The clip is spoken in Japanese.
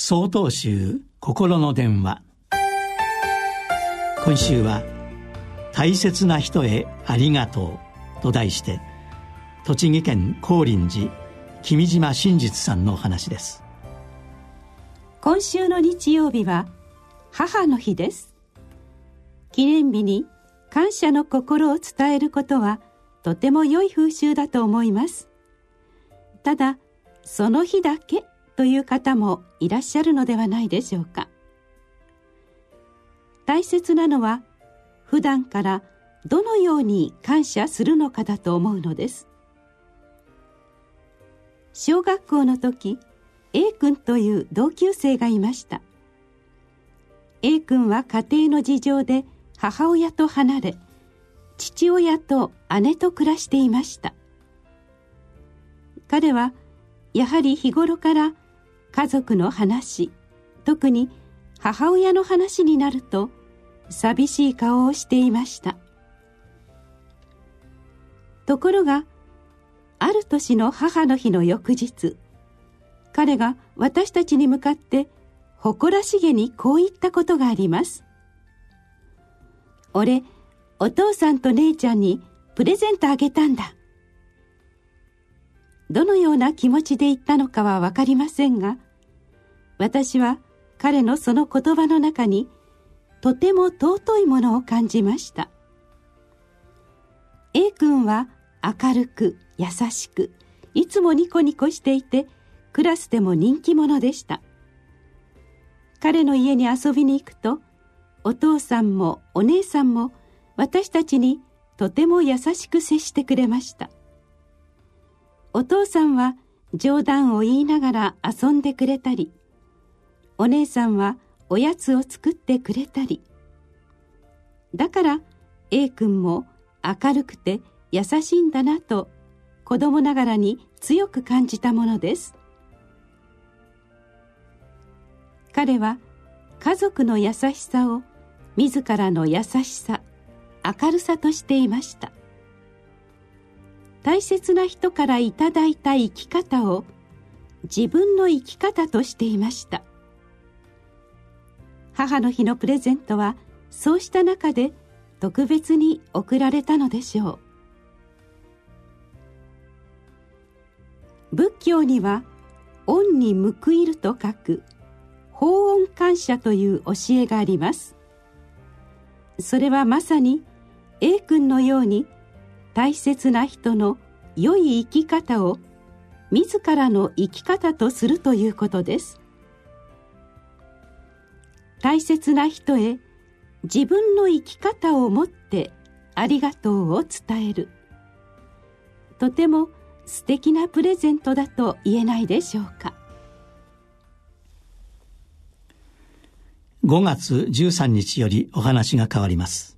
総統集心の電話。今週は「大切な人へありがとう」と題して栃木県高林寺君島真実さんのお話です。今週の日曜日は母の日です。記念日に感謝の心を伝えることはとても良い風習だと思います。ただその日だけという方もいらっしゃるのではないでしょうか。大切なのは普段からどのように感謝するのかだと思うのです。小学校の時 A 君という同級生がいました。A 君は家庭の事情で母親と離れ父親と姉と暮らしていました。彼はやはり日頃から家族の話。特に母親の話になると寂しい顔をしていました。ところがある年の母の日の翌日彼が私たちに向かって誇らしげにこう言ったことがあります。俺お父さんと姉ちゃんにプレゼントあげたんだ。どのような気持ちで言ったのかは分かりませんが私は彼のその言葉の中にとても尊いものを感じました。A 君は明るく優しくいつもニコニコしていてクラスでも人気者でした。彼の家に遊びに行くとお父さんもお姉さんも私たちにとても優しく接してくれました。お父さんは冗談を言いながら遊んでくれたりお姉さんはおやつを作ってくれたり。だから A 君も明るくて優しいんだなと子供ながらに強く感じたものです。彼は家族の優しさを自らの優しさ明るさとしていました。大切な人からいただいた生き方を自分の生き方としていました。母の日のプレゼントはそうした中で特別に贈られたのでしょう。仏教には「恩に報いる」と書く「法恩感謝」という教えがあります。それはまさに A 君のように大切な人の良い生き方を自らの生き方とするということです。大切な人へ自分の生き方を持ってありがとうを伝える。とても素敵なプレゼントだと言えないでしょうか。5月13日よりお話が変わります。